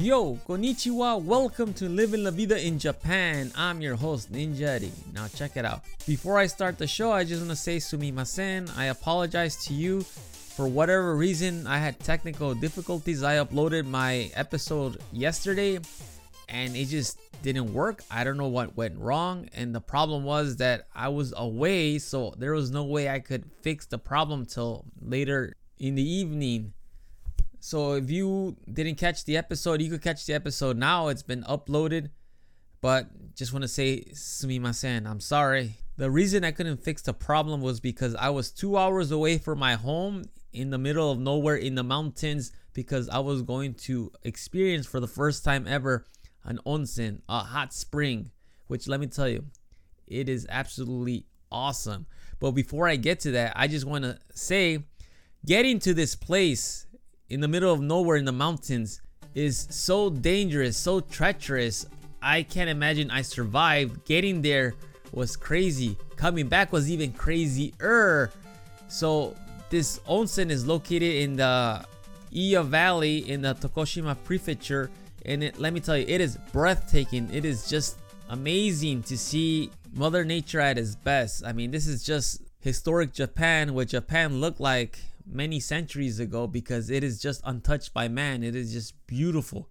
Yo, konnichiwa, welcome to Living La Vida in Japan. I'm your host, Ninjari. Now check it out. Before I start the show, I just want to say sumimasen. I apologize to you. For whatever reason, I had technical difficulties. I uploaded my episode yesterday and it just didn't work. I don't know what went wrong. And the problem was that I was away, so there was no way I could fix the problem till later in the evening. So if you didn't catch the episode, you could catch the episode now. It's been uploaded. But just want to say sumimasen. I'm sorry. The reason I couldn't fix the problem was because I was 2 hours away from my home in the middle of nowhere in the mountains because I was going to experience for the first time ever an onsen, a hot spring, which let me tell you, it is absolutely awesome. But before I get to that, I just want to say getting to this place in the middle of nowhere in the mountains is so dangerous, so treacherous. I can't imagine I survived. Getting there was crazy. Coming back was even crazier. So this onsen is located in the Iya Valley in the Tokushima Prefecture, and it, let me tell you, it is breathtaking. It is just amazing to see Mother Nature at its best. I mean, this is just historic Japan, what Japan looked like many centuries ago because it is just untouched by man. It is just beautiful.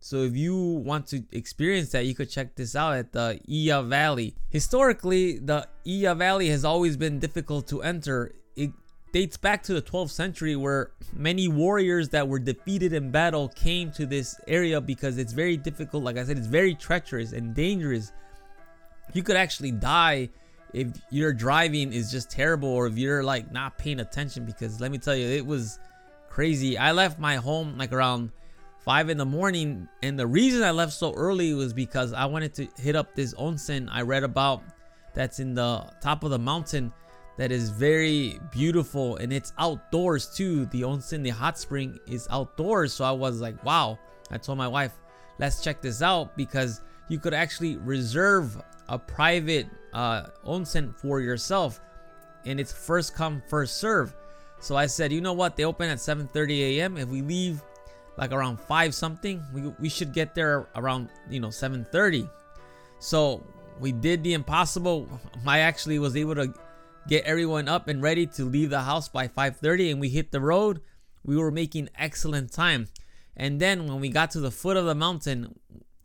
So if you want to experience that, you could check this out at the Iya Valley. Historically, the Iya Valley has always been difficult to enter. It dates back to the 12th century where many warriors that were defeated in battle came to this area because it's very difficult. Like I said, it's very treacherous and dangerous. You could actually die if your driving is just terrible or if you're like not paying attention because let me tell you it was crazy. I left my home like around five in the morning and the reason i left so early was because i wanted to hit up this onsen i read about that's in the top of the mountain that is very beautiful and it's outdoors too. The onsen the hot spring is outdoors so i was like wow. I told my wife let's check this out because you could actually reserve a private uh, onsen for yourself and it's first come first serve. So i said you know what? They open at 7:30 a.m if we leave like around 5 something we, we should get there around you know 7:30 so we did the impossible. I actually was able to get everyone up and ready to leave the house by 5:30 and we hit the road. We were making excellent time. And then when we got to the foot of the mountain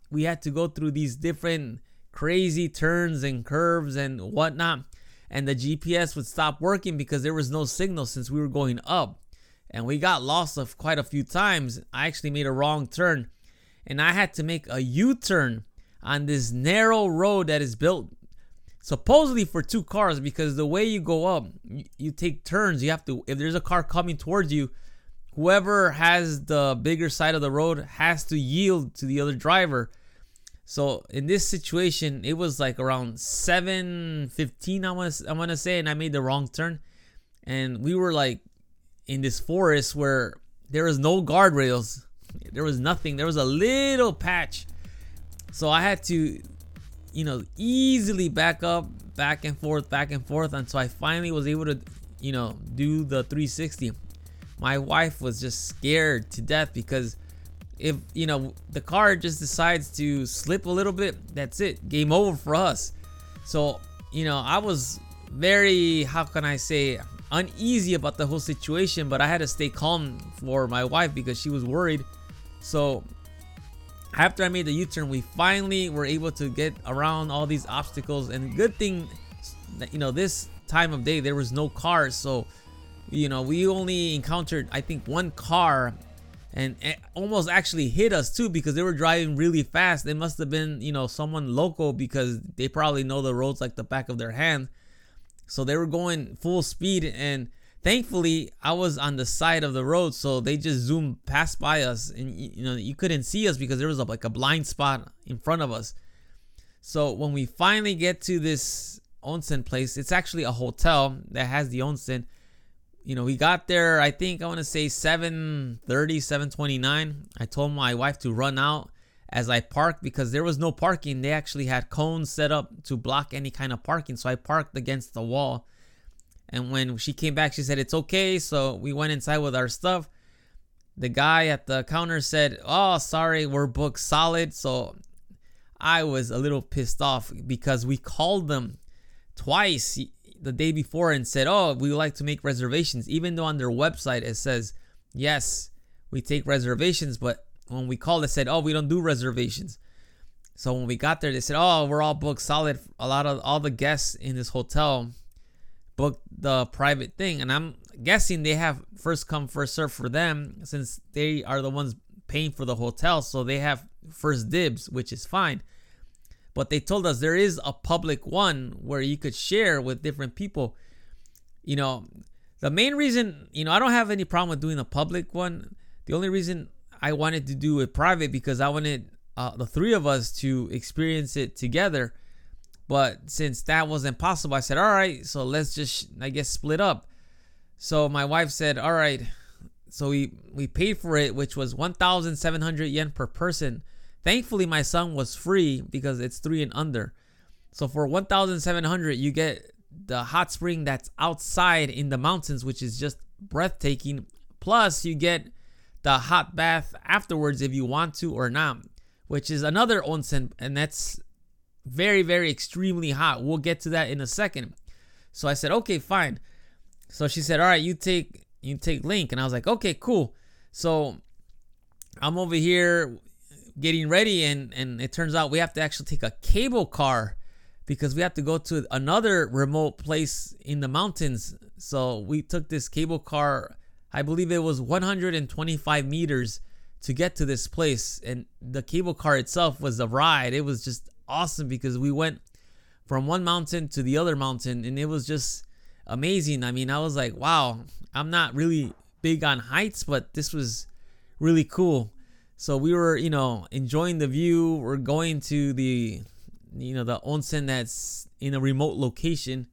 we had to go through these different crazy turns and curves and whatnot. And the GPS would stop working because there was no signal since we were going up. And we got lost of quite a few times. I actually made a wrong turn. And I had to make a U turn on this narrow road that is built supposedly for two cars because the way you go up, you, you take turns. You have to, if there's a car coming towards you, whoever has the bigger side of the road has to yield to the other driver so in this situation, it was like around 7:15. I want I want to say, and I made the wrong turn, and we were like in this forest where there was no guardrails. There was nothing. There was a little patch. So I had to, you know, easily back up, back and forth, back and forth until I finally was able to, you know, do the 360. My wife was just scared to death because if you know the car just decides to slip a little bit, that's it. Game over for us. So you know I was very how can I say uneasy about the whole situation, but I had to stay calm for my wife because she was worried. So after I made the U-turn, we finally were able to get around all these obstacles. And good thing you know this time of day there was no cars, so you know we only encountered I think one car and almost actually hit us too because they were driving really fast. They must have been, you know, someone local because they probably know the roads like the back of their hand. So they were going full speed and thankfully I was on the side of the road so they just zoomed past by us and you know you couldn't see us because there was a, like a blind spot in front of us. So when we finally get to this onsen place, it's actually a hotel that has the onsen you know, we got there, I think I want to say 7:30, 7:29. I told my wife to run out as I parked because there was no parking. They actually had cones set up to block any kind of parking. So I parked against the wall. And when she came back, she said it's okay. So we went inside with our stuff. the guy at the counter said, "Oh, sorry, we're booked solid." So I was a little pissed off because we called them twice the day before and said, "Oh, we would like to make reservations," even though on their website it says, "Yes, we take reservations," but when we called, they said, "Oh, we don't do reservations." So when we got there, they said, "Oh, we're all booked solid. A lot of all the guests in this hotel booked the private thing," and I'm guessing they have first come first serve for them since they are the ones paying for the hotel, so they have first dibs, which is fine. But they told us there is a public one where you could share with different people. You know, the main reason, you know, I don't have any problem with doing a public one. The only reason I wanted to do it private because I wanted uh, the three of us to experience it together. But since that wasn't possible, I said, all right, so let's just, I guess, split up. So my wife said, all right. So we, we paid for it, which was 1,700 yen per person. Thankfully, my son was free because it's three and under. So for 1,700, you get the hot spring that's outside in the mountains, which is just breathtaking. Plus, you get the hot bath afterwards if you want to or not, which is another onsen, and that's very, very extremely hot. We'll get to that in a second. So I said, okay, fine. So she said, all right, you take you take Link, and I was like, okay, cool. So I'm over here getting ready and and it turns out we have to actually take a cable car because we have to go to another remote place in the mountains. So we took this cable car i believe it was 125 meters to get to this place. And the cable car itself was a ride. It was just awesome because we went from one mountain to the other mountain and it was just amazing. I mean i was like wow i'm not really big on heights but this was really cool so we were, you know, enjoying the view. We're going to the, you know, the onsen that's in a remote location.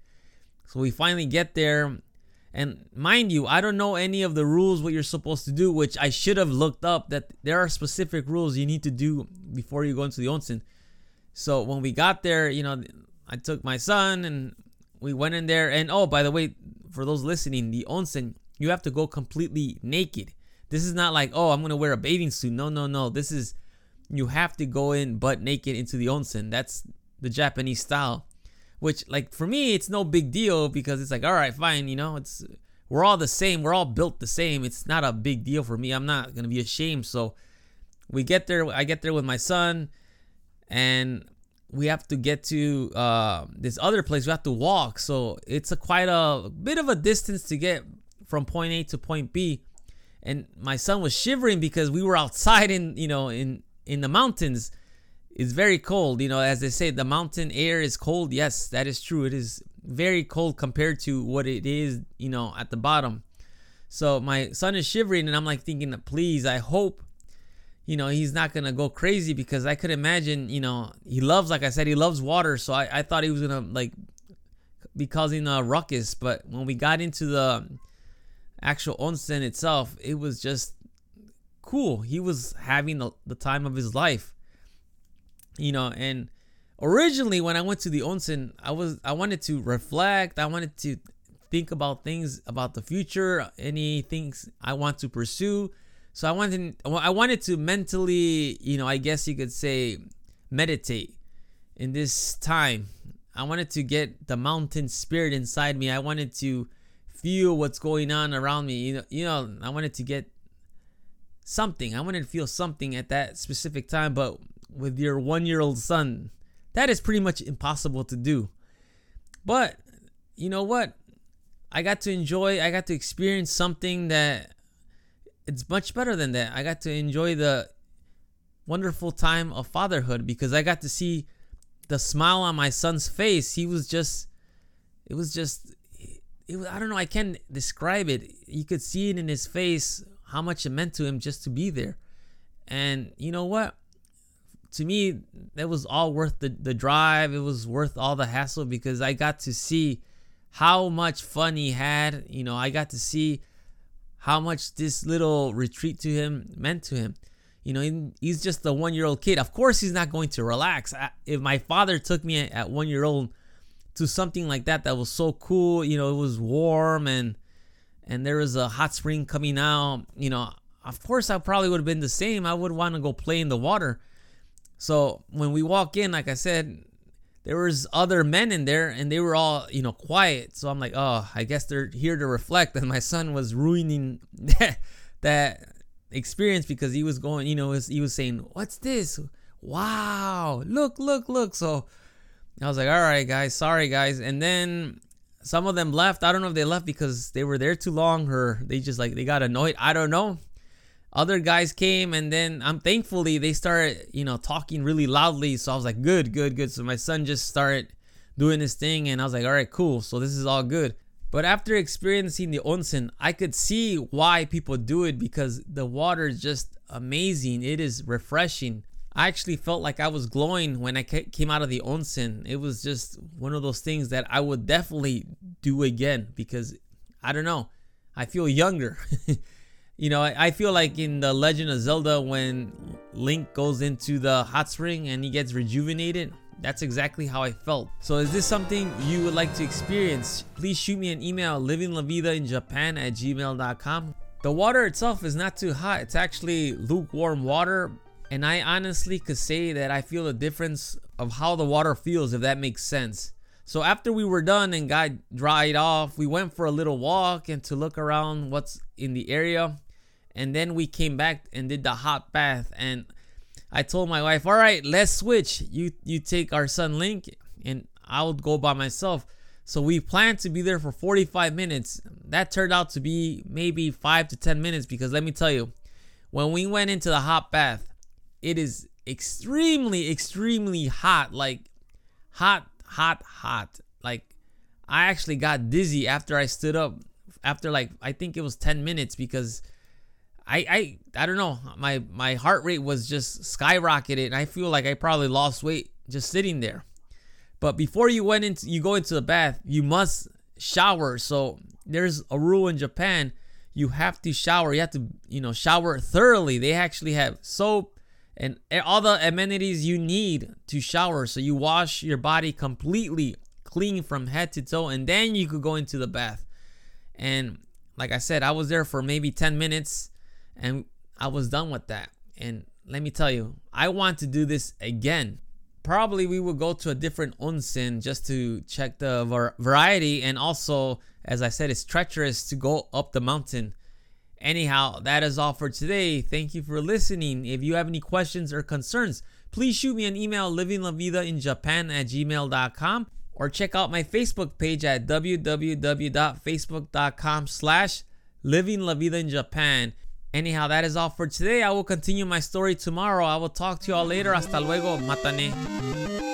So we finally get there. And mind you, I don't know any of the rules what you're supposed to do, which I should have looked up that there are specific rules you need to do before you go into the onsen. So when we got there, you know, I took my son and we went in there. And oh, by the way, for those listening, the onsen, you have to go completely naked. This is not like, oh, I'm gonna wear a bathing suit. No, no, no. This is you have to go in butt naked into the onsen. That's the Japanese style. Which like for me it's no big deal because it's like, all right, fine, you know, it's we're all the same, we're all built the same. It's not a big deal for me. I'm not gonna be ashamed. So we get there, I get there with my son, and we have to get to uh, this other place. We have to walk, so it's a quite a bit of a distance to get from point A to point B and my son was shivering because we were outside in you know in in the mountains. It's very cold you know as they say the mountain air is cold. Yes that is true. It is very cold compared to what it is you know at the bottom. So my son is shivering and i'm like thinking please i hope you know he's not gonna go crazy because i could imagine you know he loves like i said he loves water. So i, I thought he was gonna like be causing a ruckus. But when we got into the actual onsen itself, it was just cool. He was having the, the time of his life. You know, and originally when I went to the onsen, I was I wanted to reflect. I wanted to think about things about the future, any things I want to pursue. So I wanted I wanted to mentally, you know, I guess you could say meditate in this time. I wanted to get the mountain spirit inside me. I wanted to feel what's going on around me. You know, you know, I wanted to get something. I wanted to feel something at that specific time, but with your 1-year-old son, that is pretty much impossible to do. But you know what? I got to enjoy, I got to experience something that it's much better than that. I got to enjoy the wonderful time of fatherhood because I got to see the smile on my son's face. He was just it was just it was, I don't know, I can't describe it. You could see it in his face how much it meant to him just to be there. And you know what? To me, that was all worth the, the drive. It was worth all the hassle because I got to see how much fun he had. You know, I got to see how much this little retreat to him meant to him. You know, he's just a one year old kid. Of course, he's not going to relax. If my father took me at one year old to something like that that was so cool. You know, it was warm and and there was a hot spring coming out. You know, of course I probably would have been the same. I would want to go play in the water. So when we walk in, like I said, there was other men in there and they were all you know quiet so i'm like oh i guess they're here to reflect and my son was ruining that, that experience because he was going you know he was saying what's this wow look look look so i was like all right guys sorry guys and then some of them left i don't know if they left because they were there too long or they just like they got annoyed i don't know other guys came and then I'm thankfully they started, you know, talking really loudly. So I was like, good, good, good. So my son just started doing his thing and I was like, all right, cool. So this is all good. But after experiencing the onsen, I could see why people do it because the water is just amazing. It is refreshing. I actually felt like I was glowing when I came out of the onsen. It was just one of those things that I would definitely do again because I don't know. I feel younger. you know, I, feel like in the Legend of Zelda when Link goes into the hot spring and he gets rejuvenated. That's exactly how I felt. So is this something you would like to experience? Please shoot me an email livinglavidainjapan at gmail.com. The water itself is not too hot. It's actually lukewarm water. And I honestly could say that I feel the difference of how the water feels if that makes sense. So after we were done and got dried off, we went for a little walk and to look around what's in the area and then we came back and did the hot bath and I told my wife, "All right, let's switch. You you take our son Link and I'll go by myself." So we planned to be there for 45 minutes. That turned out to be maybe 5 to 10 minutes because let me tell you, when we went into the hot bath, it is extremely extremely hot, like hot hot hot. Like I actually got dizzy after I stood up after like I think it was 10 minutes because I I I don't know. My my heart rate was just skyrocketed, and I feel like I probably lost weight just sitting there. But before you went into you go into the bath, you must shower. So there's a rule in Japan. You have to shower. You have to you know shower thoroughly. They actually have soap and all the amenities you need to shower. So you wash your body completely clean from head to toe, and then you could go into the bath. And like I said, I was there for maybe 10 minutes and I was done with that. And let me tell you, I want to do this again. Probably we will go to a different onsen just to check the var- variety. And also, as I said, it's treacherous to go up the mountain. Anyhow, that is all for today. Thank you for listening. If you have any questions or concerns, please shoot me an email livinglavidainjapan at gmail.com or check out my Facebook page at www.facebook.com slash living la vida in Japan. Anyhow, that is all for today. I will continue my story tomorrow. I will talk to you all later. Hasta luego. Matane.